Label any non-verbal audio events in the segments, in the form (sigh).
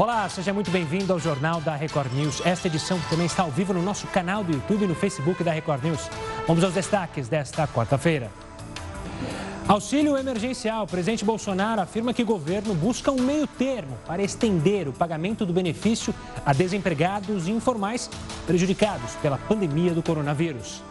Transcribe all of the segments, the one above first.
Olá, seja muito bem-vindo ao Jornal da Record News. Esta edição também está ao vivo no nosso canal do YouTube e no Facebook da Record News. Vamos aos destaques desta quarta-feira. Auxílio emergencial. O presidente Bolsonaro afirma que o governo busca um meio termo para estender o pagamento do benefício a desempregados e informais prejudicados pela pandemia do coronavírus.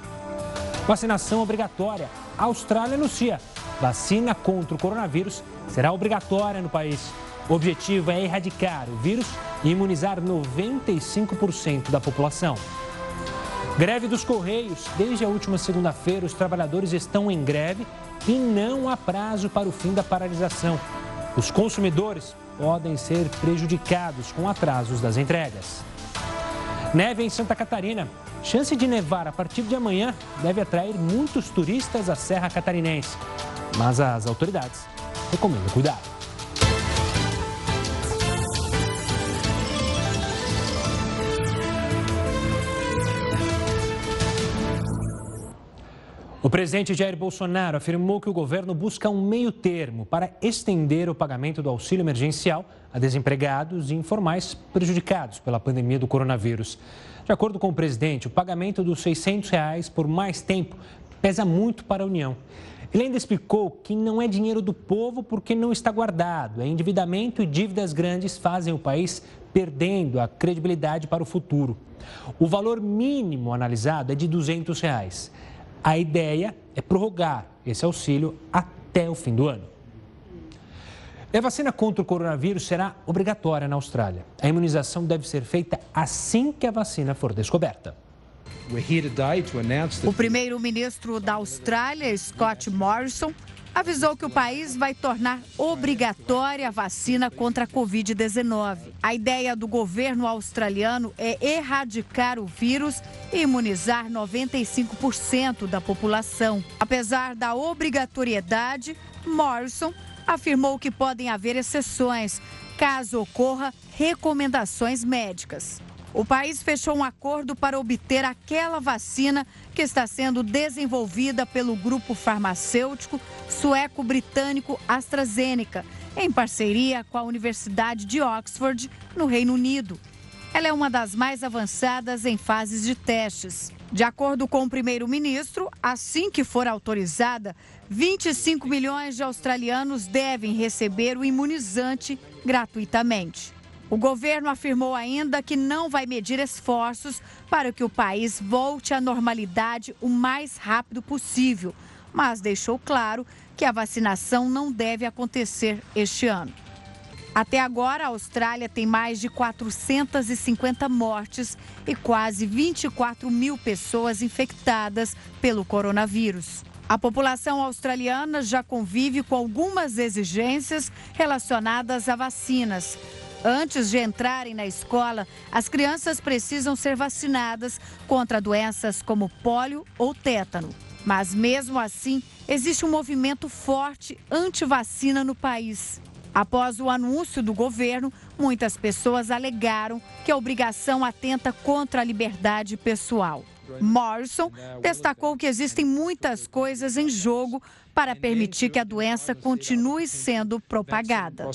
Vacinação obrigatória. A Austrália anuncia. Vacina contra o coronavírus será obrigatória no país. O objetivo é erradicar o vírus e imunizar 95% da população. Greve dos Correios. Desde a última segunda-feira, os trabalhadores estão em greve e não há prazo para o fim da paralisação. Os consumidores podem ser prejudicados com atrasos das entregas. Neve em Santa Catarina. Chance de nevar a partir de amanhã deve atrair muitos turistas à Serra Catarinense. Mas as autoridades recomendam cuidado. O presidente Jair Bolsonaro afirmou que o governo busca um meio termo para estender o pagamento do auxílio emergencial a desempregados e informais prejudicados pela pandemia do coronavírus. De acordo com o presidente, o pagamento dos 600 reais por mais tempo pesa muito para a União. Ele ainda explicou que não é dinheiro do povo porque não está guardado. É endividamento e dívidas grandes fazem o país perdendo a credibilidade para o futuro. O valor mínimo analisado é de 200 reais. A ideia é prorrogar esse auxílio até o fim do ano. A vacina contra o coronavírus será obrigatória na Austrália. A imunização deve ser feita assim que a vacina for descoberta. O primeiro-ministro da Austrália, Scott Morrison, avisou que o país vai tornar obrigatória a vacina contra a Covid-19. A ideia do governo australiano é erradicar o vírus e imunizar 95% da população. Apesar da obrigatoriedade, Morrison afirmou que podem haver exceções caso ocorra recomendações médicas. O país fechou um acordo para obter aquela vacina que está sendo desenvolvida pelo grupo farmacêutico sueco-britânico AstraZeneca, em parceria com a Universidade de Oxford, no Reino Unido. Ela é uma das mais avançadas em fases de testes. De acordo com o primeiro-ministro, assim que for autorizada, 25 milhões de australianos devem receber o imunizante gratuitamente. O governo afirmou ainda que não vai medir esforços para que o país volte à normalidade o mais rápido possível, mas deixou claro que a vacinação não deve acontecer este ano. Até agora, a Austrália tem mais de 450 mortes e quase 24 mil pessoas infectadas pelo coronavírus. A população australiana já convive com algumas exigências relacionadas a vacinas, Antes de entrarem na escola, as crianças precisam ser vacinadas contra doenças como pólio ou tétano. Mas mesmo assim, existe um movimento forte anti-vacina no país. Após o anúncio do governo, muitas pessoas alegaram que a obrigação atenta contra a liberdade pessoal. Morrison destacou que existem muitas coisas em jogo para permitir que a doença continue sendo propagada.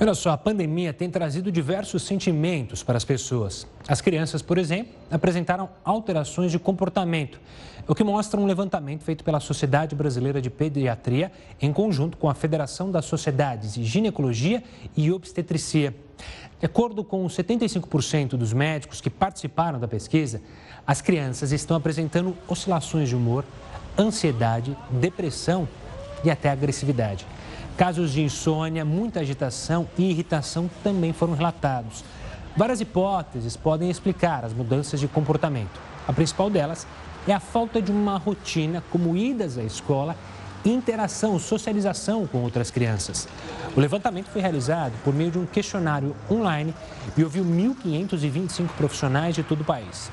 Olha só, a pandemia tem trazido diversos sentimentos para as pessoas. As crianças, por exemplo, apresentaram alterações de comportamento, o que mostra um levantamento feito pela Sociedade Brasileira de Pediatria em conjunto com a Federação das Sociedades de Ginecologia e Obstetricia. De acordo com 75% dos médicos que participaram da pesquisa, as crianças estão apresentando oscilações de humor, ansiedade, depressão e até agressividade. Casos de insônia, muita agitação e irritação também foram relatados. Várias hipóteses podem explicar as mudanças de comportamento. A principal delas é a falta de uma rotina, como idas à escola, interação, socialização com outras crianças. O levantamento foi realizado por meio de um questionário online e ouviu 1.525 profissionais de todo o país.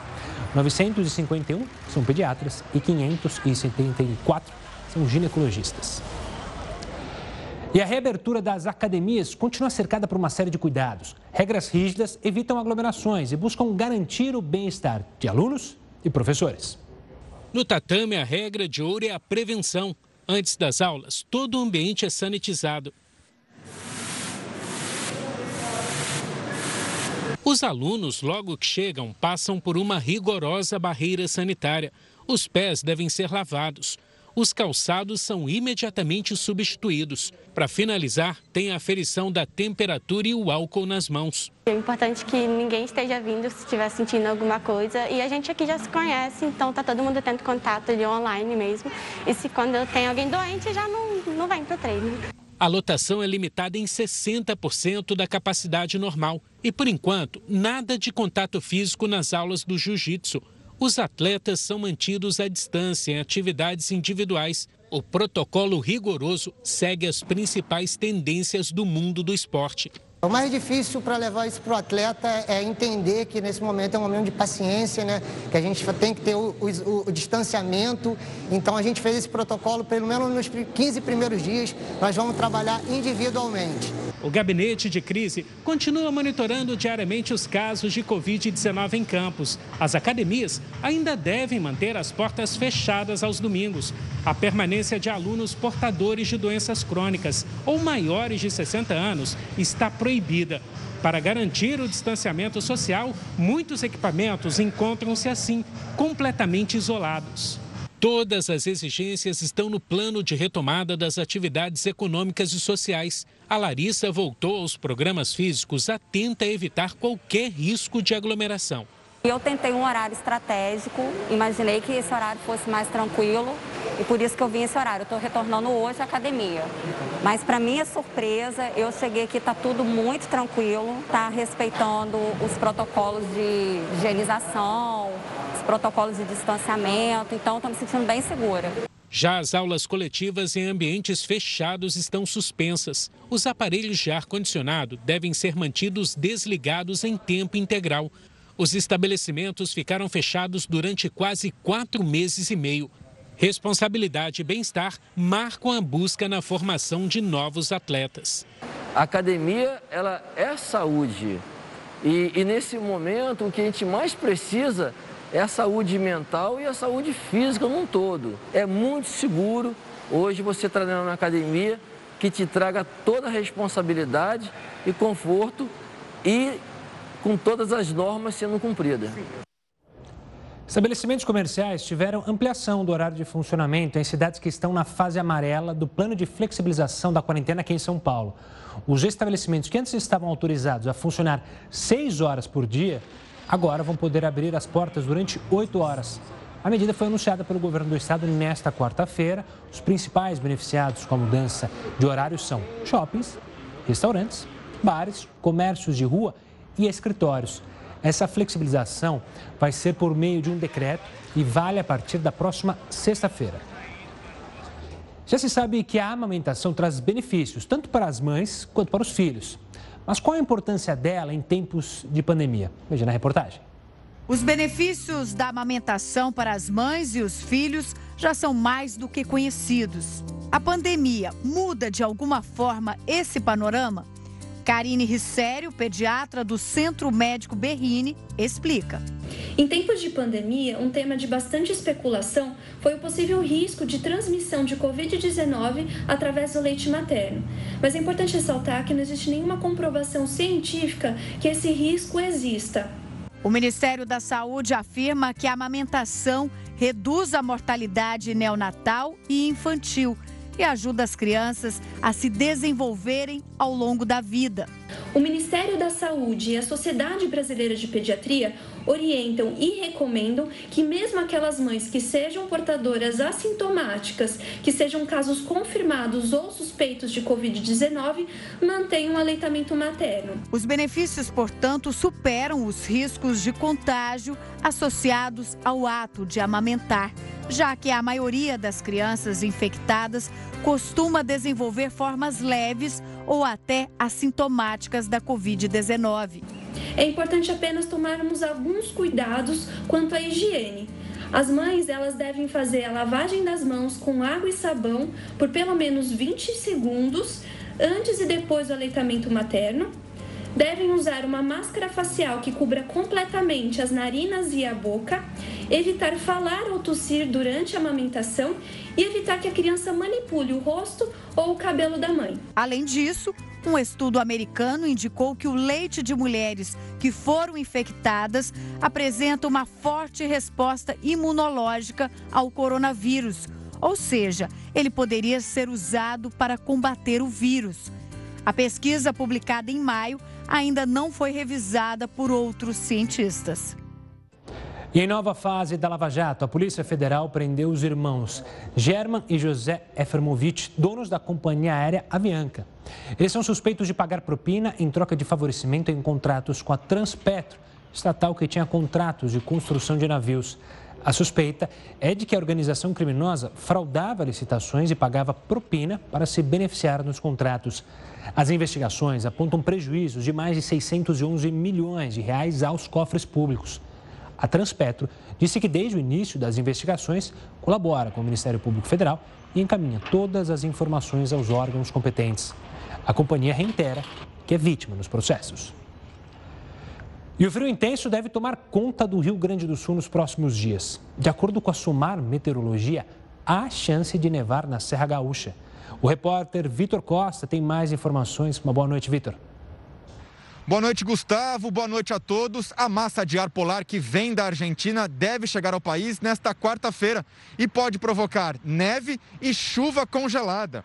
951 são pediatras e 574 são ginecologistas. E a reabertura das academias continua cercada por uma série de cuidados. Regras rígidas evitam aglomerações e buscam garantir o bem-estar de alunos e professores. No tatame, a regra de ouro é a prevenção. Antes das aulas, todo o ambiente é sanitizado. Os alunos, logo que chegam, passam por uma rigorosa barreira sanitária. Os pés devem ser lavados. Os calçados são imediatamente substituídos. Para finalizar, tem a aferição da temperatura e o álcool nas mãos. É importante que ninguém esteja vindo se estiver sentindo alguma coisa. E a gente aqui já se conhece, então tá todo mundo tendo contato ali online mesmo. E se quando tem alguém doente, já não, não vem para o treino. A lotação é limitada em 60% da capacidade normal. E, por enquanto, nada de contato físico nas aulas do jiu-jitsu. Os atletas são mantidos à distância em atividades individuais. O protocolo rigoroso segue as principais tendências do mundo do esporte. O mais difícil para levar isso para o atleta é entender que nesse momento é um momento de paciência, né? Que a gente tem que ter o, o, o, distanciamento. Então a gente fez esse protocolo pelo menos nos 15 primeiros dias. Nós vamos trabalhar individualmente. O gabinete de crise continua monitorando diariamente os casos de Covid-19 em campos. As academias ainda devem manter as portas fechadas aos domingos. A permanência de alunos portadores de doenças crônicas ou maiores de 60 anos está proibida. Para garantir o distanciamento social, muitos equipamentos encontram-se assim, completamente isolados. Todas as exigências estão no plano de retomada das atividades econômicas e sociais. A Larissa voltou aos programas físicos atenta a evitar qualquer risco de aglomeração. Eu tentei um horário estratégico, imaginei que esse horário fosse mais tranquilo e por isso que eu vim esse horário. Eu estou retornando hoje à academia. Mas para minha surpresa, eu cheguei aqui, está tudo muito tranquilo, está respeitando os protocolos de higienização, protocolos de distanciamento, então estou me sentindo bem segura. Já as aulas coletivas em ambientes fechados estão suspensas. Os aparelhos de ar-condicionado devem ser mantidos desligados em tempo integral. Os estabelecimentos ficaram fechados durante quase quatro meses e meio. Responsabilidade e bem-estar marcam a busca na formação de novos atletas. A academia ela é saúde. E, e nesse momento, o que a gente mais precisa é a saúde mental e a saúde física num todo. É muito seguro hoje você treinar na academia que te traga toda a responsabilidade e conforto e com todas as normas sendo cumpridas. Estabelecimentos comerciais tiveram ampliação do horário de funcionamento em cidades que estão na fase amarela do plano de flexibilização da quarentena aqui em São Paulo. Os estabelecimentos que antes estavam autorizados a funcionar seis horas por dia agora vão poder abrir as portas durante oito horas. A medida foi anunciada pelo governo do estado nesta quarta-feira. Os principais beneficiados com a mudança de horário são shoppings, restaurantes, bares, comércios de rua e escritórios. Essa flexibilização vai ser por meio de um decreto e vale a partir da próxima sexta-feira. Já se sabe que a amamentação traz benefícios tanto para as mães quanto para os filhos. Mas qual a importância dela em tempos de pandemia? Veja na reportagem. Os benefícios da amamentação para as mães e os filhos já são mais do que conhecidos. A pandemia muda de alguma forma esse panorama? Karine Rissério, pediatra do Centro Médico Berrini, explica. Em tempos de pandemia, um tema de bastante especulação foi o possível risco de transmissão de Covid-19 através do leite materno. Mas é importante ressaltar que não existe nenhuma comprovação científica que esse risco exista. O Ministério da Saúde afirma que a amamentação reduz a mortalidade neonatal e infantil e ajuda as crianças a se desenvolverem ao longo da vida. O Ministério da Saúde e a Sociedade Brasileira de Pediatria orientam e recomendam que mesmo aquelas mães que sejam portadoras assintomáticas, que sejam casos confirmados ou suspeitos de COVID-19, mantenham o aleitamento materno. Os benefícios, portanto, superam os riscos de contágio associados ao ato de amamentar, já que a maioria das crianças infectadas costuma desenvolver formas leves ou até assintomáticas da Covid-19. É importante apenas tomarmos alguns cuidados quanto à higiene. As mães elas devem fazer a lavagem das mãos com água e sabão por pelo menos 20 segundos antes e depois do aleitamento materno. Devem usar uma máscara facial que cubra completamente as narinas e a boca evitar falar ou tossir durante a amamentação e evitar que a criança manipule o rosto ou o cabelo da mãe. Além disso, um estudo americano indicou que o leite de mulheres que foram infectadas apresenta uma forte resposta imunológica ao coronavírus, ou seja, ele poderia ser usado para combater o vírus. A pesquisa, publicada em maio, ainda não foi revisada por outros cientistas. E em nova fase da Lava Jato, a Polícia Federal prendeu os irmãos German e José Efremovich, donos da companhia aérea Avianca. Eles são suspeitos de pagar propina em troca de favorecimento em contratos com a Transpetro, estatal que tinha contratos de construção de navios. A suspeita é de que a organização criminosa fraudava licitações e pagava propina para se beneficiar nos contratos. As investigações apontam prejuízos de mais de 611 milhões de reais aos cofres públicos. A Transpetro disse que desde o início das investigações colabora com o Ministério Público Federal e encaminha todas as informações aos órgãos competentes. A companhia reitera que é vítima nos processos. E o frio intenso deve tomar conta do Rio Grande do Sul nos próximos dias. De acordo com a Sumar Meteorologia, há chance de nevar na Serra Gaúcha. O repórter Vitor Costa tem mais informações. Uma boa noite, Vitor. Boa noite, Gustavo. Boa noite a todos. A massa de ar polar que vem da Argentina deve chegar ao país nesta quarta-feira e pode provocar neve e chuva congelada.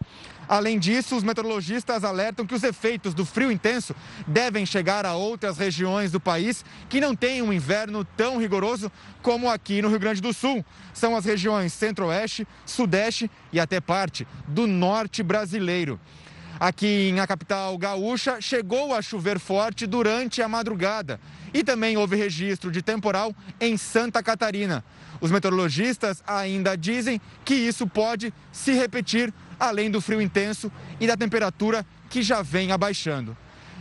Além disso, os meteorologistas alertam que os efeitos do frio intenso devem chegar a outras regiões do país que não têm um inverno tão rigoroso como aqui no Rio Grande do Sul. São as regiões centro-oeste, sudeste e até parte do norte brasileiro. Aqui na capital gaúcha, chegou a chover forte durante a madrugada e também houve registro de temporal em Santa Catarina. Os meteorologistas ainda dizem que isso pode se repetir, além do frio intenso e da temperatura que já vem abaixando.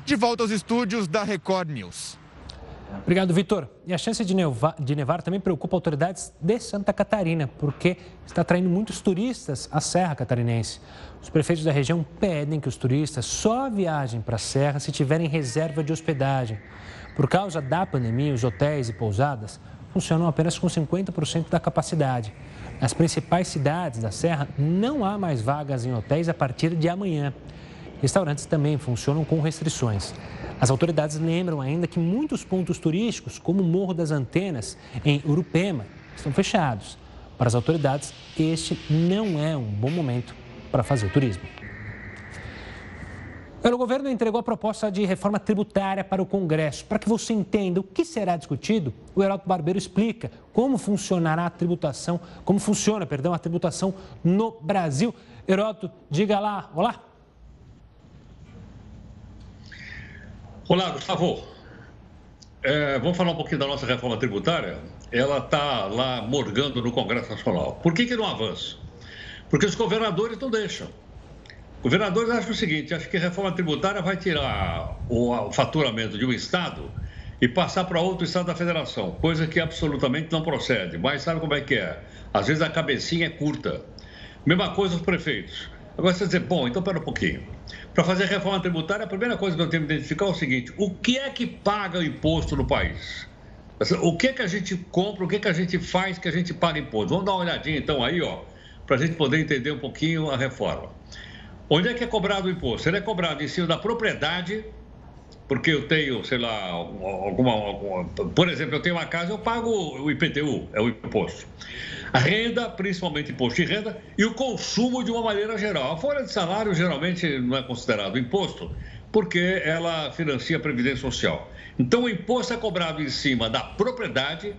De volta aos estúdios da Record News. Obrigado, Vitor. E a chance de nevar, de nevar, também preocupa autoridades de Santa Catarina, porque está atraindo muitos turistas à Serra Catarinense. Os prefeitos da região pedem que os turistas só viajem para a Serra se tiverem reserva de hospedagem. Por causa da pandemia, os hotéis e pousadas funcionam apenas com 50% da capacidade. Nas principais cidades da Serra, não há mais vagas em hotéis a partir de amanhã. Restaurantes também funcionam com restrições. As autoridades lembram ainda que muitos pontos turísticos, como o Morro das Antenas, em Urupema, estão fechados. Para as autoridades, este não é um bom momento para fazer turismo. O governo entregou a proposta de reforma tributária para o Congresso. Para que você entenda o que será discutido, o Heraldo Barbeiro explica como funcionará a tributação, como funciona, perdão, a tributação no Brasil. Heroto, diga lá, olá. Olá, Gustavo. É, vamos falar um pouquinho da nossa reforma tributária. Ela está lá morgando no Congresso Nacional. Por que, que não avança? Porque os governadores não deixam. Governadores acham o seguinte: acham que a reforma tributária vai tirar o faturamento de um Estado e passar para outro Estado da Federação, coisa que absolutamente não procede. Mas sabe como é que é? Às vezes a cabecinha é curta. Mesma coisa os prefeitos. Agora você dizer, bom, então pera um pouquinho. Para fazer reforma tributária, a primeira coisa que eu tenho que identificar é o seguinte: o que é que paga o imposto no país? O que é que a gente compra, o que é que a gente faz que a gente paga imposto? Vamos dar uma olhadinha então aí, ó, para a gente poder entender um pouquinho a reforma. Onde é que é cobrado o imposto? Ele é cobrado em cima da propriedade, porque eu tenho, sei lá, alguma, alguma, Por exemplo, eu tenho uma casa, eu pago o IPTU, é o imposto. A renda, principalmente imposto de renda, e o consumo de uma maneira geral. A folha de salário geralmente não é considerado imposto, porque ela financia a Previdência Social. Então, o imposto é cobrado em cima da propriedade,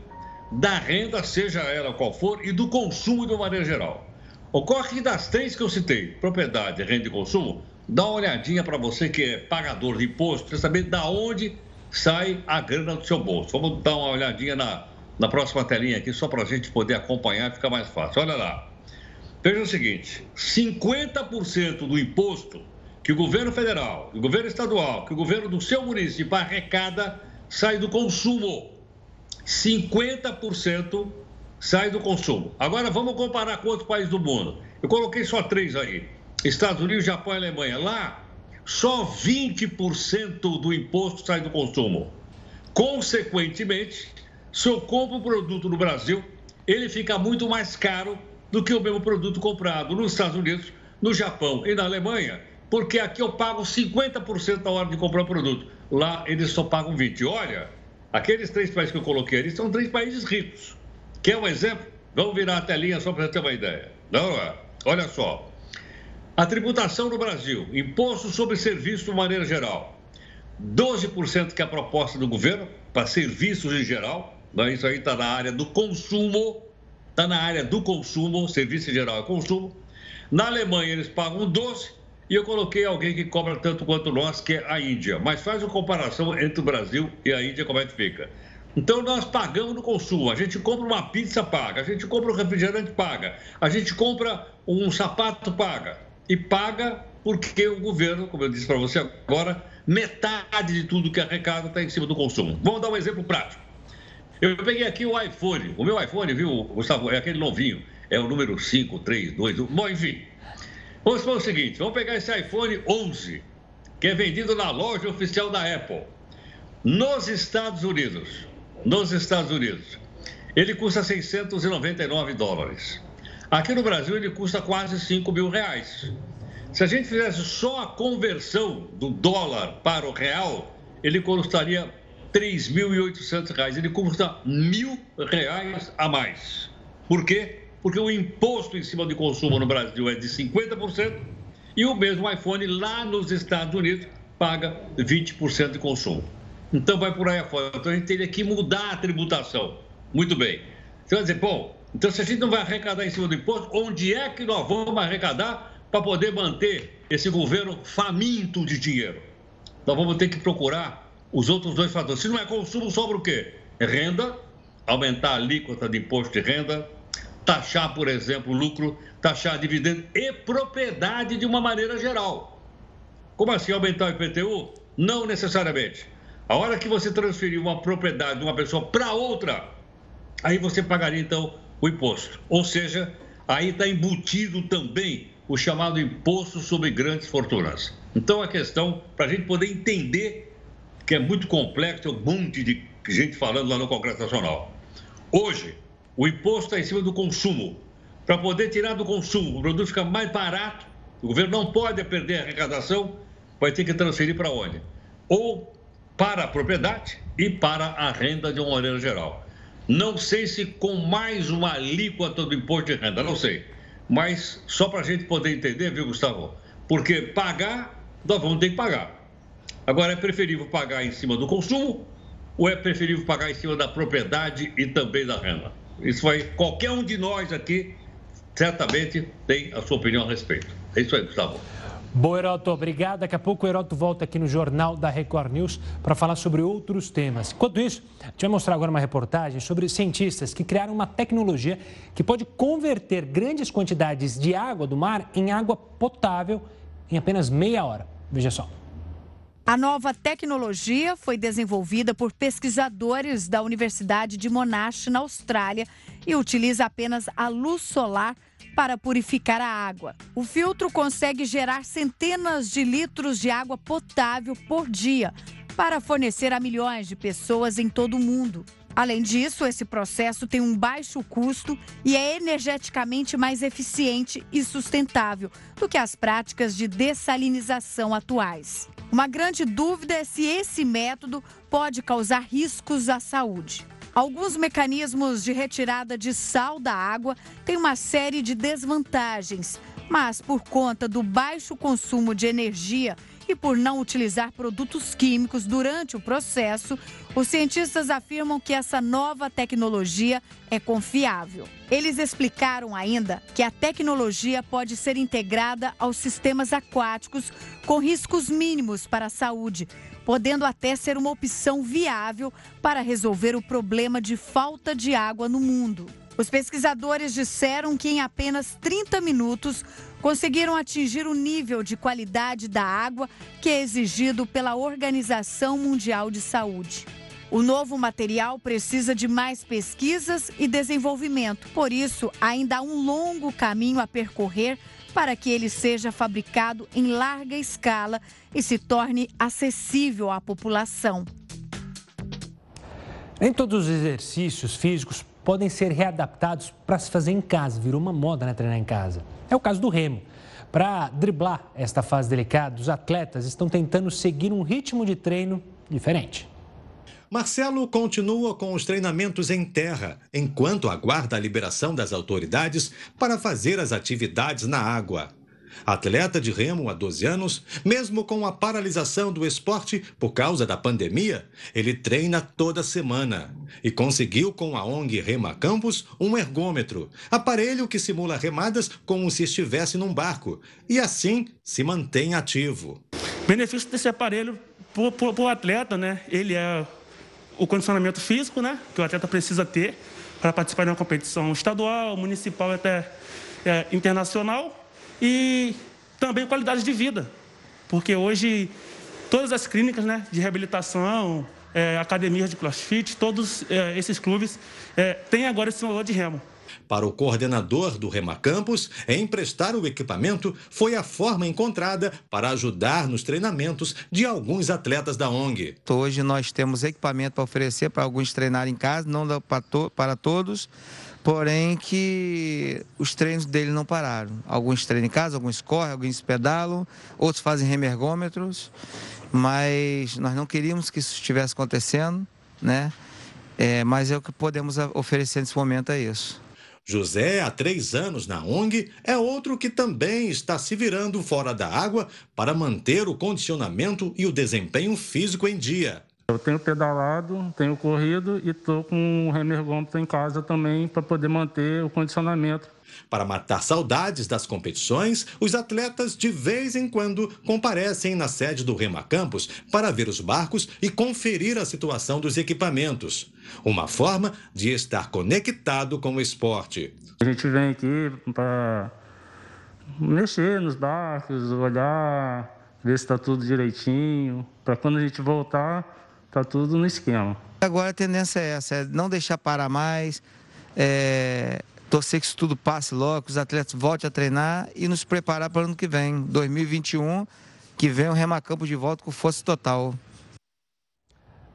da renda, seja ela qual for, e do consumo de uma maneira geral. Ocorre que das três que eu citei, propriedade, renda e consumo, dá uma olhadinha para você que é pagador de imposto, para saber da onde sai a grana do seu bolso. Vamos dar uma olhadinha na, na próxima telinha aqui, só para a gente poder acompanhar ficar mais fácil. Olha lá. Veja o seguinte: 50% do imposto que o governo federal, o governo estadual, que o governo do seu município arrecada sai do consumo. 50% sai do consumo. Agora vamos comparar com outros países do mundo. Eu coloquei só três aí: Estados Unidos, Japão e Alemanha. Lá, só 20% do imposto sai do consumo. Consequentemente, se eu compro um produto no Brasil, ele fica muito mais caro do que o mesmo produto comprado nos Estados Unidos, no Japão e na Alemanha, porque aqui eu pago 50% na hora de comprar o produto. Lá eles só pagam 20%. Olha, aqueles três países que eu coloquei ali são três países ricos. Quer um exemplo? Vamos virar a telinha só para você ter uma ideia. Não é? Olha só. A tributação no Brasil, imposto sobre serviço de maneira geral, 12% que é a proposta do governo para serviços em geral, né? isso aí está na área do consumo, está na área do consumo, serviço em geral é consumo. Na Alemanha eles pagam 12% e eu coloquei alguém que cobra tanto quanto nós, que é a Índia. Mas faz uma comparação entre o Brasil e a Índia, como é que fica. Então nós pagamos no consumo. A gente compra uma pizza, paga. A gente compra um refrigerante, paga. A gente compra um sapato, paga e paga porque o governo, como eu disse para você agora, metade de tudo que arrecada está em cima do consumo. Vamos dar um exemplo prático. Eu peguei aqui o iPhone. O meu iPhone, viu, Gustavo, é aquele novinho. É o número 5, 3, 2, 1. Bom, enfim. Vamos fazer o seguinte: vamos pegar esse iPhone 11, que é vendido na loja oficial da Apple, nos Estados Unidos. Nos Estados Unidos. Ele custa 699 dólares. Aqui no Brasil ele custa quase 5 mil reais. Se a gente fizesse só a conversão do dólar para o real, ele custaria 3.800 reais. Ele custa mil reais a mais. Por quê? Porque o imposto em cima de consumo no Brasil é de 50% e o mesmo iPhone lá nos Estados Unidos paga 20% de consumo. Então vai por aí afora. Então a gente teria que mudar a tributação. Muito bem. Você vai dizer, bom, então, se a gente não vai arrecadar em cima do imposto, onde é que nós vamos arrecadar para poder manter esse governo faminto de dinheiro? Nós vamos ter que procurar os outros dois fatores. Se não é consumo, sobra o quê? Renda, aumentar a alíquota de imposto de renda, taxar, por exemplo, lucro, taxar dividendo e propriedade de uma maneira geral. Como assim aumentar o IPTU? Não necessariamente. A hora que você transferir uma propriedade de uma pessoa para outra, aí você pagaria então o imposto. Ou seja, aí está embutido também o chamado imposto sobre grandes fortunas. Então, a questão, para a gente poder entender, que é muito complexo, um monte de gente falando lá no Congresso Nacional. Hoje, o imposto está em cima do consumo. Para poder tirar do consumo, o produto fica mais barato, o governo não pode perder a arrecadação, vai ter que transferir para onde? Ou para a propriedade e para a renda de uma maneira geral. Não sei se com mais uma alíquota do imposto de renda, não sei. Mas só para a gente poder entender, viu, Gustavo? Porque pagar, nós vamos ter que pagar. Agora, é preferível pagar em cima do consumo ou é preferível pagar em cima da propriedade e também da renda? Isso vai. Qualquer um de nós aqui certamente tem a sua opinião a respeito. É isso aí, Gustavo. Boa, Heroto, obrigado. Daqui a pouco o Heroto volta aqui no Jornal da Record News para falar sobre outros temas. Enquanto isso, a gente vai mostrar agora uma reportagem sobre cientistas que criaram uma tecnologia que pode converter grandes quantidades de água do mar em água potável em apenas meia hora. Veja só. A nova tecnologia foi desenvolvida por pesquisadores da Universidade de Monash, na Austrália, e utiliza apenas a luz solar para purificar a água. O filtro consegue gerar centenas de litros de água potável por dia para fornecer a milhões de pessoas em todo o mundo. Além disso, esse processo tem um baixo custo e é energeticamente mais eficiente e sustentável do que as práticas de dessalinização atuais. Uma grande dúvida é se esse método pode causar riscos à saúde. Alguns mecanismos de retirada de sal da água têm uma série de desvantagens, mas por conta do baixo consumo de energia e por não utilizar produtos químicos durante o processo, os cientistas afirmam que essa nova tecnologia é confiável. Eles explicaram ainda que a tecnologia pode ser integrada aos sistemas aquáticos com riscos mínimos para a saúde, podendo até ser uma opção viável para resolver o problema de falta de água no mundo. Os pesquisadores disseram que em apenas 30 minutos conseguiram atingir o nível de qualidade da água que é exigido pela Organização Mundial de Saúde. O novo material precisa de mais pesquisas e desenvolvimento, por isso, ainda há um longo caminho a percorrer para que ele seja fabricado em larga escala e se torne acessível à população. Nem todos os exercícios físicos podem ser readaptados para se fazer em casa. Virou uma moda, né, treinar em casa. É o caso do remo. Para driblar esta fase delicada, os atletas estão tentando seguir um ritmo de treino diferente. Marcelo continua com os treinamentos em terra, enquanto aguarda a liberação das autoridades para fazer as atividades na água. Atleta de remo há 12 anos, mesmo com a paralisação do esporte por causa da pandemia, ele treina toda semana e conseguiu com a ONG Rema Campus um ergômetro, aparelho que simula remadas como se estivesse num barco e assim se mantém ativo. Benefício desse aparelho para o atleta, né? Ele é o condicionamento físico, né? Que o atleta precisa ter para participar de uma competição estadual, municipal até é, internacional e também qualidade de vida, porque hoje todas as clínicas né, de reabilitação, é, academias de crossfit, todos é, esses clubes é, têm agora esse valor de remo. Para o coordenador do Rema Campus, emprestar o equipamento foi a forma encontrada para ajudar nos treinamentos de alguns atletas da ONG. Hoje nós temos equipamento para oferecer para alguns treinar em casa, não para, to para todos porém que os treinos dele não pararam. Alguns treinam em casa, alguns correm, alguns pedalam, outros fazem remergômetros, mas nós não queríamos que isso estivesse acontecendo, né? É, mas é o que podemos oferecer nesse momento é isso. José, há três anos na ONG, é outro que também está se virando fora da água para manter o condicionamento e o desempenho físico em dia. Eu tenho pedalado, tenho corrido e estou com um remergômetro em casa também para poder manter o condicionamento. Para matar saudades das competições, os atletas de vez em quando comparecem na sede do Rema Campus para ver os barcos e conferir a situação dos equipamentos. Uma forma de estar conectado com o esporte. A gente vem aqui para mexer nos barcos, olhar, ver se está tudo direitinho, para quando a gente voltar Tá tudo no esquema. Agora a tendência é essa, é não deixar parar mais, é, torcer que isso tudo passe logo, que os atletas voltem a treinar e nos preparar para o ano que vem, 2021, que vem o Remacampo de volta com força total.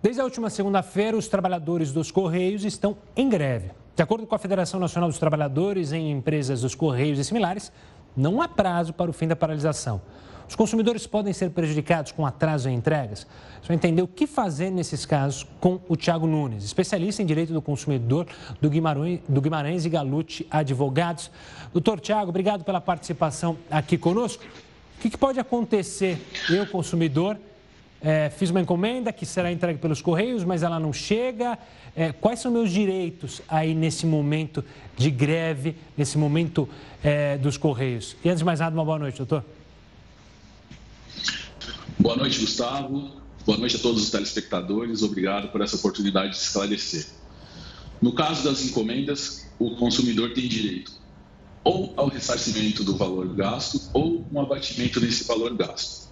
Desde a última segunda-feira, os trabalhadores dos Correios estão em greve. De acordo com a Federação Nacional dos Trabalhadores em Empresas dos Correios e similares, não há prazo para o fim da paralisação. Os consumidores podem ser prejudicados com atraso em entregas? Vai entender o que fazer nesses casos com o Tiago Nunes, especialista em direito do consumidor do Guimarães, do Guimarães e Galute Advogados. Doutor Tiago, obrigado pela participação aqui conosco. O que, que pode acontecer? Eu, consumidor, é, fiz uma encomenda que será entregue pelos Correios, mas ela não chega. É, quais são meus direitos aí nesse momento de greve, nesse momento é, dos Correios? E antes de mais nada, uma boa noite, doutor. Boa noite, Gustavo. Boa noite a todos os telespectadores. Obrigado por essa oportunidade de esclarecer. No caso das encomendas, o consumidor tem direito ou ao ressarcimento do valor gasto ou um abatimento nesse valor gasto.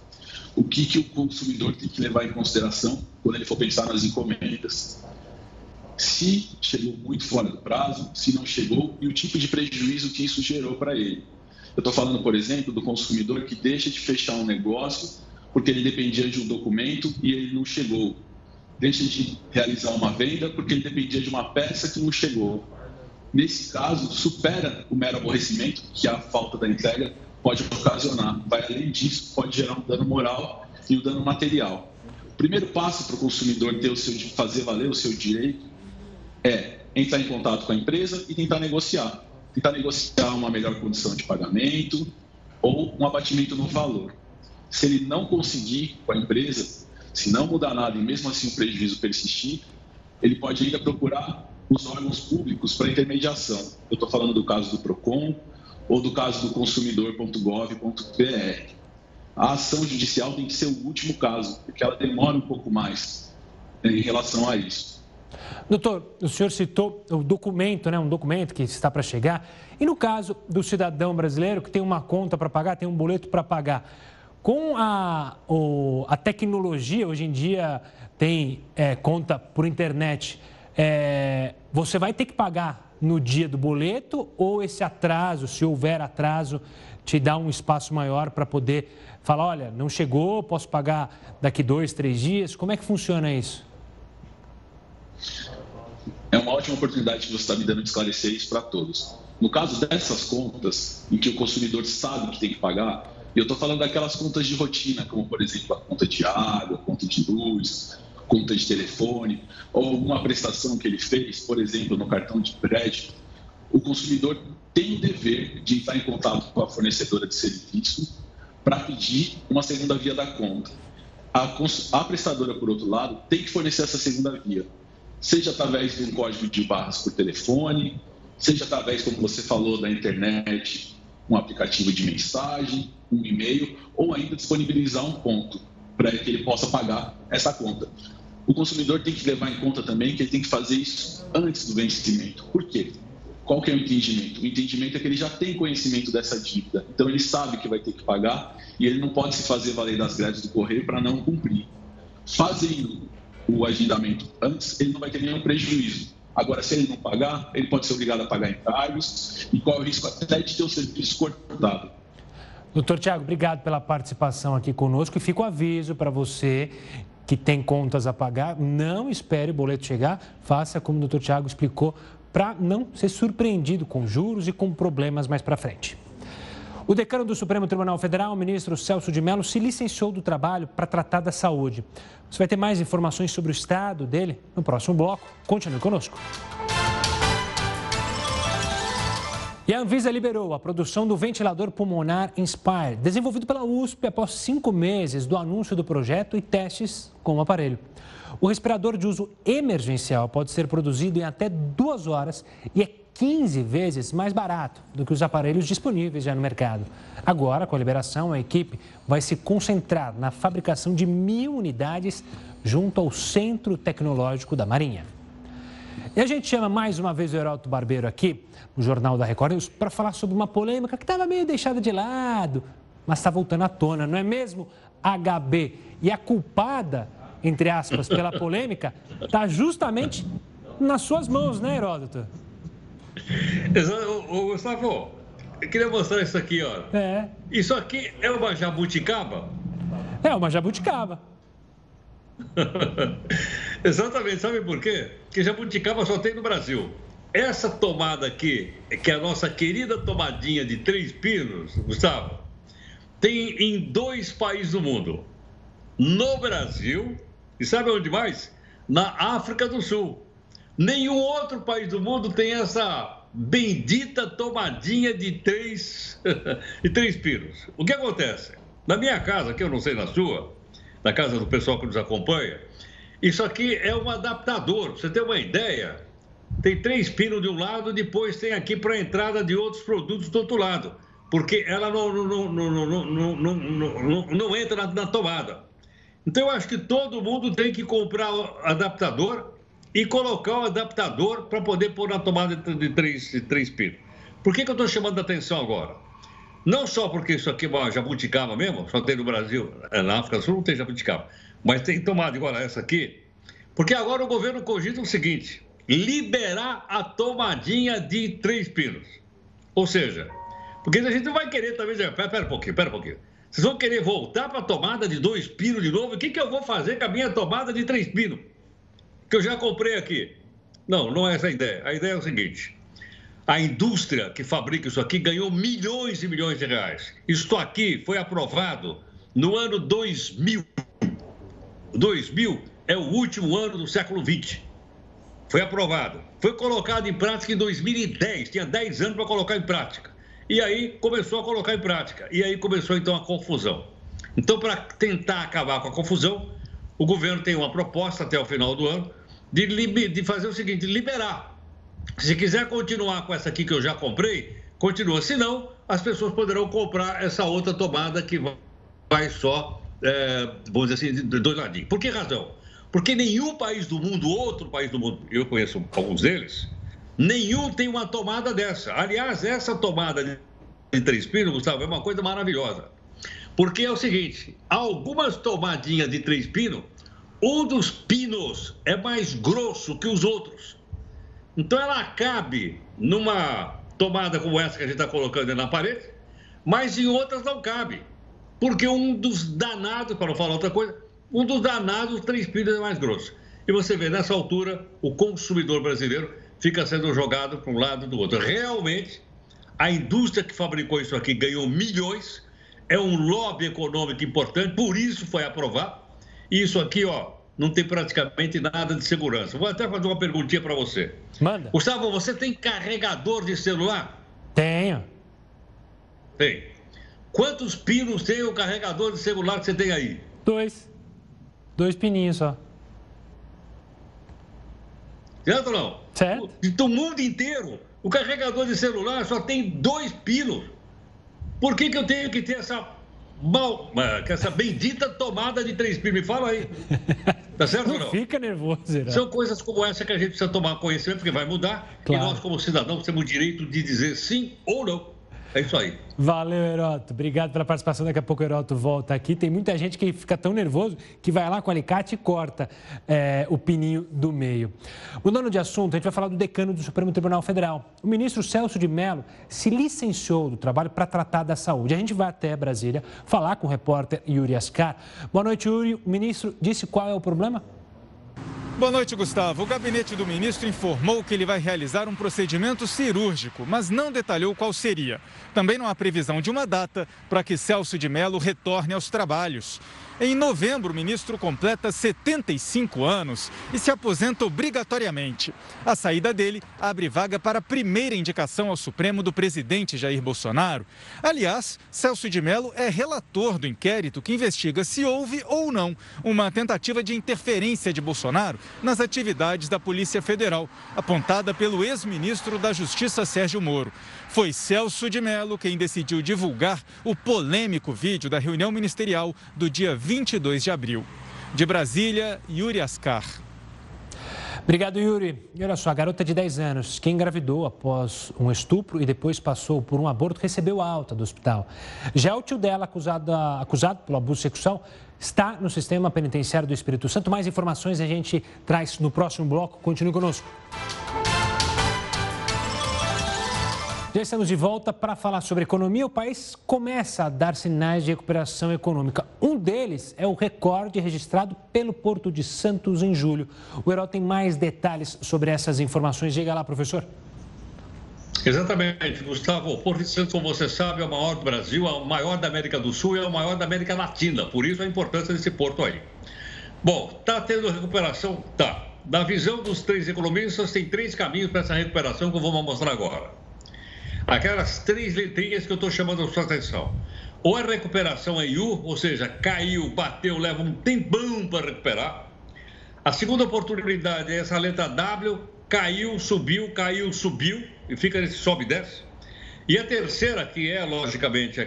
O que, que o consumidor tem que levar em consideração quando ele for pensar nas encomendas? Se chegou muito fora do prazo, se não chegou e o tipo de prejuízo que isso gerou para ele. Eu estou falando, por exemplo, do consumidor que deixa de fechar um negócio porque ele dependia de um documento e ele não chegou. Deixa de realizar uma venda porque ele dependia de uma peça que não chegou. Nesse caso, supera o mero aborrecimento que a falta da entrega pode ocasionar. Vai além disso, pode gerar um dano moral e um dano material. O primeiro passo para o consumidor ter o seu, fazer valer o seu direito é entrar em contato com a empresa e tentar negociar. Tentar negociar uma melhor condição de pagamento ou um abatimento no valor. Se ele não conseguir com a empresa, se não mudar nada e mesmo assim o prejuízo persistir, ele pode ainda procurar os órgãos públicos para intermediação. Eu estou falando do caso do PROCON ou do caso do consumidor.gov.br. A ação judicial tem que ser o último caso, porque ela demora um pouco mais né, em relação a isso. Doutor, o senhor citou o documento, né, um documento que está para chegar. E no caso do cidadão brasileiro que tem uma conta para pagar, tem um boleto para pagar, com a, o, a tecnologia, hoje em dia tem é, conta por internet, é, você vai ter que pagar no dia do boleto ou esse atraso, se houver atraso, te dá um espaço maior para poder falar, olha, não chegou, posso pagar daqui dois, três dias? Como é que funciona isso? é uma ótima oportunidade que você está me dando de esclarecer isso para todos. No caso dessas contas, em que o consumidor sabe que tem que pagar, eu estou falando daquelas contas de rotina, como, por exemplo, a conta de água, conta de luz, conta de telefone, ou alguma prestação que ele fez, por exemplo, no cartão de crédito, o consumidor tem o dever de entrar em contato com a fornecedora de serviço para pedir uma segunda via da conta. A, a prestadora, por outro lado, tem que fornecer essa segunda via, seja através de um código de barras por telefone, seja através, como você falou, da internet, um aplicativo de mensagem, um e-mail, ou ainda disponibilizar um ponto para que ele possa pagar essa conta. O consumidor tem que levar em conta também que ele tem que fazer isso antes do vencimento. Por quê? Qual que é o entendimento? O entendimento é que ele já tem conhecimento dessa dívida, então ele sabe que vai ter que pagar e ele não pode se fazer valer das grades do correio para não cumprir. Fazendo o agendamento antes, ele não vai ter nenhum prejuízo. Agora, se ele não pagar, ele pode ser obrigado a pagar encargos e qual é o risco até de ter o serviço cortado. Doutor Tiago, obrigado pela participação aqui conosco e fica o aviso para você que tem contas a pagar, não espere o boleto chegar, faça como o doutor Tiago explicou, para não ser surpreendido com juros e com problemas mais para frente. O decano do Supremo Tribunal Federal, o ministro Celso de Mello, se licenciou do trabalho para tratar da saúde. Você vai ter mais informações sobre o estado dele no próximo bloco. Continue conosco. E a Anvisa liberou a produção do ventilador pulmonar Inspire, desenvolvido pela USP após cinco meses do anúncio do projeto e testes com o aparelho. O respirador de uso emergencial pode ser produzido em até duas horas e é 15 vezes mais barato do que os aparelhos disponíveis já no mercado. Agora, com a liberação, a equipe vai se concentrar na fabricação de mil unidades junto ao Centro Tecnológico da Marinha. E a gente chama mais uma vez o Heraldo Barbeiro aqui, no Jornal da Record News, para falar sobre uma polêmica que estava meio deixada de lado, mas está voltando à tona, não é mesmo? HB. E a culpada, entre aspas, pela (laughs) polêmica, está justamente nas suas mãos, né, Heródoto? Ô, Gustavo, eu queria mostrar isso aqui, ó. É. Isso aqui é uma jabuticaba? É uma jabuticaba. (laughs) Exatamente, sabe por quê? Porque jabuticaba só tem no Brasil. Essa tomada aqui, que é a nossa querida tomadinha de três pinos, Gustavo, tem em dois países do mundo. No Brasil, e sabe onde mais? Na África do Sul. Nenhum outro país do mundo tem essa bendita tomadinha de três, (laughs) de três pinos. O que acontece? Na minha casa, que eu não sei na sua, na casa do pessoal que nos acompanha, isso aqui é um adaptador. Você ter uma ideia, tem três pinos de um lado, depois tem aqui para entrada de outros produtos do outro lado, porque ela não, não, não, não, entra na, tomada. Então, eu acho que todo mundo tem que comprar adaptador e colocar o adaptador para poder pôr na tomada de três, de três pinos. Por que, que eu estou chamando a atenção agora? Não só porque isso aqui é uma jabuticaba mesmo, só tem no Brasil, é, na África do Sul não tem jabuticaba, mas tem tomada igual a essa aqui, porque agora o governo cogita o seguinte: liberar a tomadinha de três pinos. Ou seja, porque a gente não vai querer também pera, pera um pouquinho, pera um pouquinho. Vocês vão querer voltar para a tomada de dois pinos de novo? O que, que eu vou fazer com a minha tomada de três pinos? Que eu já comprei aqui. Não, não é essa a ideia. A ideia é o seguinte: a indústria que fabrica isso aqui ganhou milhões e milhões de reais. Isto aqui foi aprovado no ano 2000. 2000 é o último ano do século 20. Foi aprovado. Foi colocado em prática em 2010. Tinha 10 anos para colocar em prática. E aí começou a colocar em prática. E aí começou então a confusão. Então, para tentar acabar com a confusão, o governo tem uma proposta até o final do ano de, de fazer o seguinte: liberar. Se quiser continuar com essa aqui que eu já comprei, continua. Se não, as pessoas poderão comprar essa outra tomada que vai só, é, vamos dizer assim, de dois ladinhos. Por que razão? Porque nenhum país do mundo, outro país do mundo, eu conheço alguns deles, nenhum tem uma tomada dessa. Aliás, essa tomada de três pinos, Gustavo, é uma coisa maravilhosa. Porque é o seguinte: algumas tomadinhas de três pinos, um dos pinos é mais grosso que os outros. Então ela cabe numa tomada como essa que a gente está colocando na parede, mas em outras não cabe. Porque um dos danados, para não falar outra coisa, um dos danados, três pinos é mais grosso. E você vê, nessa altura, o consumidor brasileiro fica sendo jogado para um lado e do outro. Realmente, a indústria que fabricou isso aqui ganhou milhões, é um lobby econômico importante, por isso foi aprovado. E isso aqui, ó, não tem praticamente nada de segurança. Vou até fazer uma perguntinha para você. Manda. Gustavo, você tem carregador de celular? Tenho. Tem. Quantos pinos tem o carregador de celular que você tem aí? Dois. Dois pininhos só. Certo ou não? Certo. Do mundo inteiro, o carregador de celular só tem dois pinos. Por que, que eu tenho que ter essa mal, essa bendita tomada de três pinos? Me fala aí. Tá certo não ou não? Fica nervoso? São coisas como essa que a gente precisa tomar conhecimento, porque vai mudar. Claro. E nós, como cidadãos, temos o direito de dizer sim ou não. É isso aí. Valeu, Heroto. Obrigado pela participação. Daqui a pouco o Heroto volta aqui. Tem muita gente que fica tão nervoso que vai lá com o alicate e corta é, o pininho do meio. Mudando de assunto, a gente vai falar do decano do Supremo Tribunal Federal. O ministro Celso de Mello se licenciou do trabalho para tratar da saúde. A gente vai até Brasília falar com o repórter Yuri Ascar. Boa noite, Yuri. O ministro disse qual é o problema? Boa noite, Gustavo. O gabinete do ministro informou que ele vai realizar um procedimento cirúrgico, mas não detalhou qual seria. Também não há previsão de uma data para que Celso de Mello retorne aos trabalhos. Em novembro, o ministro completa 75 anos e se aposenta obrigatoriamente. A saída dele abre vaga para a primeira indicação ao Supremo do presidente Jair Bolsonaro. Aliás, Celso de Mello é relator do inquérito que investiga se houve ou não uma tentativa de interferência de Bolsonaro nas atividades da Polícia Federal, apontada pelo ex-ministro da Justiça Sérgio Moro. Foi Celso de Mello quem decidiu divulgar o polêmico vídeo da reunião ministerial do dia 22 de abril. De Brasília, Yuri Ascar. Obrigado, Yuri. E olha só, a garota de 10 anos que engravidou após um estupro e depois passou por um aborto recebeu alta do hospital. Já o tio dela, acusado, acusado pelo abuso sexual, está no sistema penitenciário do Espírito Santo. Mais informações a gente traz no próximo bloco. Continue conosco. Já estamos de volta para falar sobre economia. O país começa a dar sinais de recuperação econômica. Um deles é o recorde registrado pelo Porto de Santos em julho. O Herói tem mais detalhes sobre essas informações. Diga lá, professor. Exatamente, Gustavo. O Porto de Santos, como você sabe, é o maior do Brasil, é o maior da América do Sul e é o maior da América Latina. Por isso a importância desse porto aí. Bom, está tendo recuperação? Tá. Na visão dos três economistas, tem três caminhos para essa recuperação que eu vou mostrar agora. Aquelas três letrinhas que eu estou chamando a sua atenção. Ou a recuperação em U, ou seja, caiu, bateu, leva um tempão para recuperar. A segunda oportunidade é essa letra W, caiu, subiu, caiu, subiu, e fica nesse sobe e desce. E a terceira, que é, logicamente,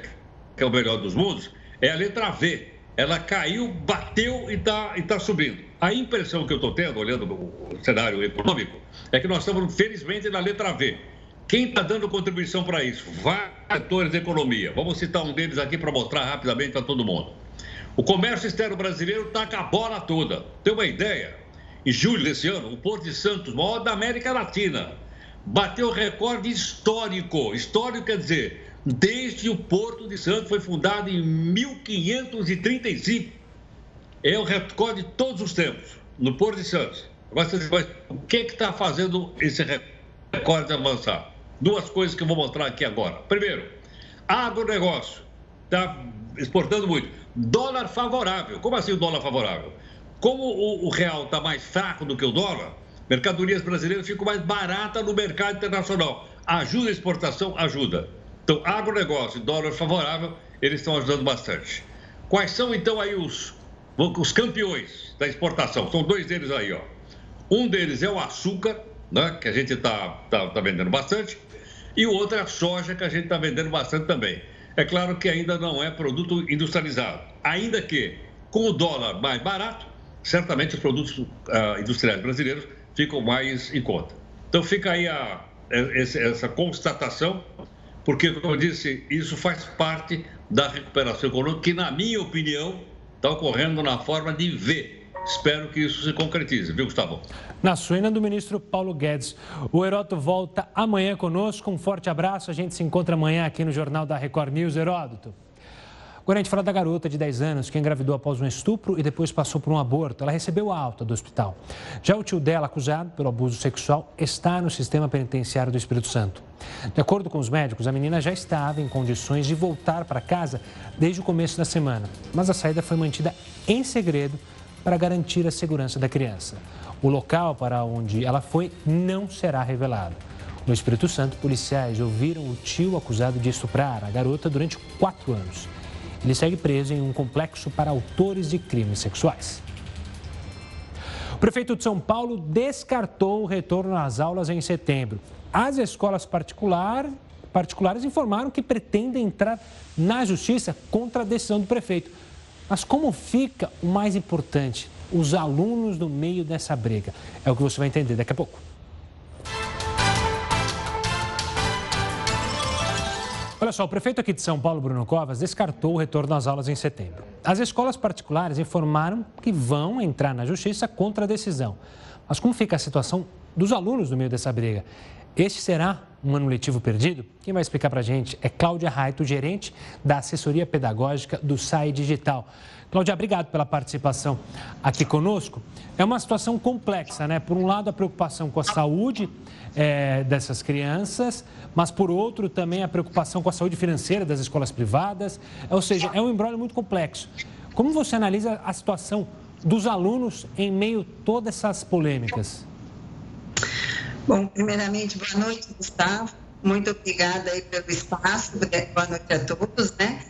que é o melhor dos mundos, é a letra V. Ela caiu, bateu e está e tá subindo. A impressão que eu estou tendo, olhando o cenário econômico, é que nós estamos, felizmente, na letra V. Quem está dando contribuição para isso? Vários atores da economia. Vamos citar um deles aqui para mostrar rapidamente para todo mundo. O comércio externo brasileiro está com a bola toda. Tem uma ideia? Em julho desse ano, o Porto de Santos, maior da América Latina, bateu recorde histórico. Histórico quer dizer, desde o Porto de Santos foi fundado em 1535. É o recorde de todos os tempos, no Porto de Santos. Agora você diz, o que está fazendo esse recorde avançar? Duas coisas que eu vou mostrar aqui agora. Primeiro, agronegócio está exportando muito. Dólar favorável. Como assim o dólar favorável? Como o, o real está mais fraco do que o dólar, mercadorias brasileiras ficam mais baratas no mercado internacional. Ajuda a exportação? Ajuda. Então, agronegócio e dólar favorável, eles estão ajudando bastante. Quais são, então, aí os, os campeões da exportação? São dois deles aí, ó. Um deles é o açúcar, né, que a gente está tá, tá vendendo bastante, e o outro é a soja, que a gente está vendendo bastante também. É claro que ainda não é produto industrializado. Ainda que, com o dólar mais barato, certamente os produtos uh, industriais brasileiros ficam mais em conta. Então fica aí a, essa constatação, porque, como eu disse, isso faz parte da recuperação econômica, que, na minha opinião, está ocorrendo na forma de V Espero que isso se concretize, viu, Gustavo? Na suína do ministro Paulo Guedes. O Heródoto volta amanhã conosco. Um forte abraço. A gente se encontra amanhã aqui no Jornal da Record News. Heródoto. Agora a gente fala da garota de 10 anos que engravidou após um estupro e depois passou por um aborto. Ela recebeu alta do hospital. Já o tio dela, acusado pelo abuso sexual, está no sistema penitenciário do Espírito Santo. De acordo com os médicos, a menina já estava em condições de voltar para casa desde o começo da semana, mas a saída foi mantida em segredo para garantir a segurança da criança. O local para onde ela foi não será revelado. No Espírito Santo, policiais ouviram o tio acusado de estuprar a garota durante quatro anos. Ele segue preso em um complexo para autores de crimes sexuais. O prefeito de São Paulo descartou o retorno às aulas em setembro. As escolas particular, particulares informaram que pretendem entrar na justiça contra a decisão do prefeito. Mas como fica o mais importante? Os alunos no meio dessa briga. É o que você vai entender daqui a pouco. Olha só, o prefeito aqui de São Paulo, Bruno Covas, descartou o retorno às aulas em setembro. As escolas particulares informaram que vão entrar na justiça contra a decisão. Mas como fica a situação dos alunos no meio dessa briga? Este será um ano letivo perdido? Quem vai explicar para a gente é Cláudia Raito, gerente da assessoria pedagógica do SAI Digital. Cláudia, obrigado pela participação aqui conosco. É uma situação complexa, né? Por um lado, a preocupação com a saúde é, dessas crianças, mas por outro, também a preocupação com a saúde financeira das escolas privadas. Ou seja, é um embrólio muito complexo. Como você analisa a situação dos alunos em meio a todas essas polêmicas? Bom, primeiramente, boa noite, Gustavo. Muito obrigada aí pelo espaço. Boa noite a todos, né?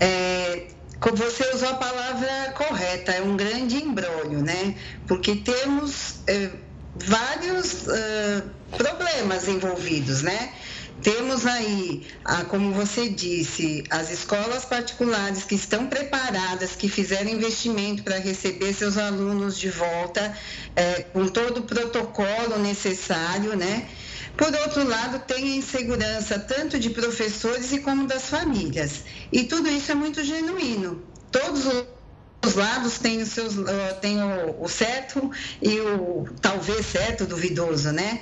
É, você usou a palavra correta, é um grande embrólio, né? Porque temos é, vários é, problemas envolvidos, né? Temos aí, como você disse, as escolas particulares que estão preparadas, que fizeram investimento para receber seus alunos de volta, é, com todo o protocolo necessário, né? Por outro lado, tem a insegurança tanto de professores e como das famílias. E tudo isso é muito genuíno. Todos os lados têm, os seus, têm o, o certo e o talvez certo duvidoso, né?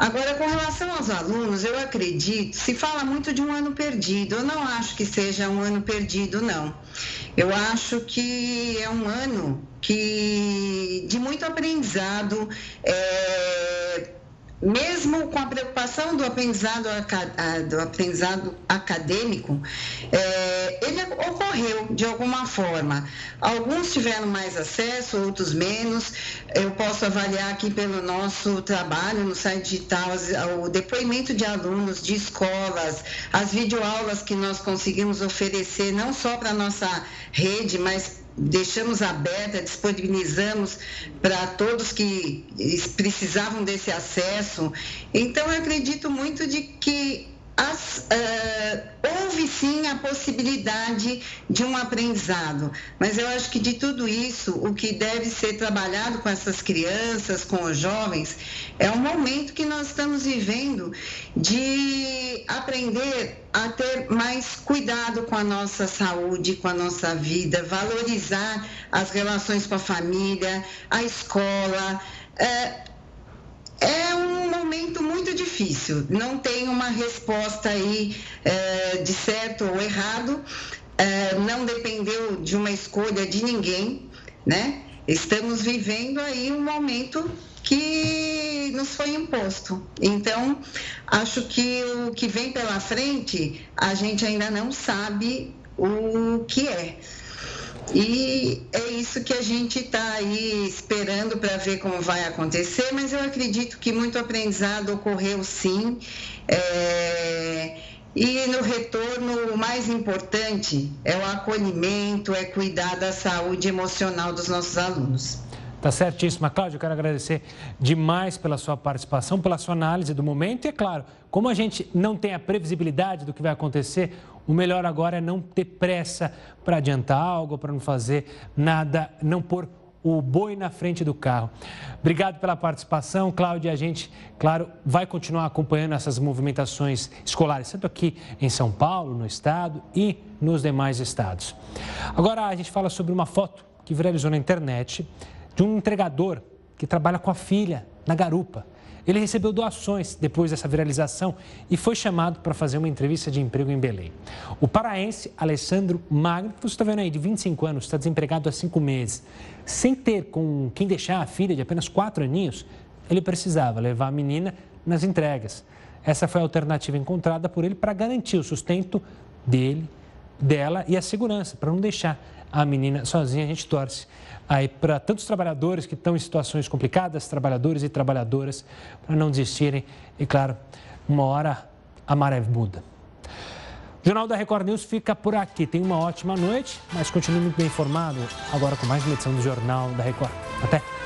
Agora, com relação aos alunos, eu acredito, se fala muito de um ano perdido. Eu não acho que seja um ano perdido, não. Eu acho que é um ano que de muito aprendizado. É, mesmo com a preocupação do aprendizado, do aprendizado acadêmico, é, ele ocorreu de alguma forma. Alguns tiveram mais acesso, outros menos. Eu posso avaliar aqui pelo nosso trabalho no site digital o depoimento de alunos de escolas, as videoaulas que nós conseguimos oferecer, não só para a nossa rede, mas deixamos aberta, disponibilizamos para todos que precisavam desse acesso. Então, eu acredito muito de que as, uh, houve sim a possibilidade de um aprendizado, mas eu acho que de tudo isso, o que deve ser trabalhado com essas crianças, com os jovens, é um momento que nós estamos vivendo de aprender a ter mais cuidado com a nossa saúde, com a nossa vida, valorizar as relações com a família, a escola. Uh, é um momento muito difícil, não tem uma resposta aí é, de certo ou errado, é, não dependeu de uma escolha de ninguém, né? Estamos vivendo aí um momento que nos foi imposto. Então, acho que o que vem pela frente, a gente ainda não sabe o que é. E é isso que a gente está aí esperando para ver como vai acontecer, mas eu acredito que muito aprendizado ocorreu sim. É... E no retorno, o mais importante é o acolhimento, é cuidar da saúde emocional dos nossos alunos. Tá certíssima. Cláudio, eu quero agradecer demais pela sua participação, pela sua análise do momento. E é claro, como a gente não tem a previsibilidade do que vai acontecer, o melhor agora é não ter pressa para adiantar algo, para não fazer nada, não pôr o boi na frente do carro. Obrigado pela participação, Cláudia. A gente, claro, vai continuar acompanhando essas movimentações escolares, tanto aqui em São Paulo, no estado e nos demais estados. Agora a gente fala sobre uma foto que viralizou na internet de um entregador que trabalha com a filha na garupa. Ele recebeu doações depois dessa viralização e foi chamado para fazer uma entrevista de emprego em Belém. O paraense Alessandro Magno, que você está vendo aí, de 25 anos, está desempregado há cinco meses. Sem ter com quem deixar a filha de apenas quatro aninhos, ele precisava levar a menina nas entregas. Essa foi a alternativa encontrada por ele para garantir o sustento dele, dela e a segurança, para não deixar a menina sozinha. A gente torce aí para tantos trabalhadores que estão em situações complicadas, trabalhadores e trabalhadoras, para não desistirem. E claro, uma hora a maré muda. O Jornal da Record News fica por aqui. Tenha uma ótima noite, mas continue muito bem informado agora com mais uma edição do Jornal da Record. Até!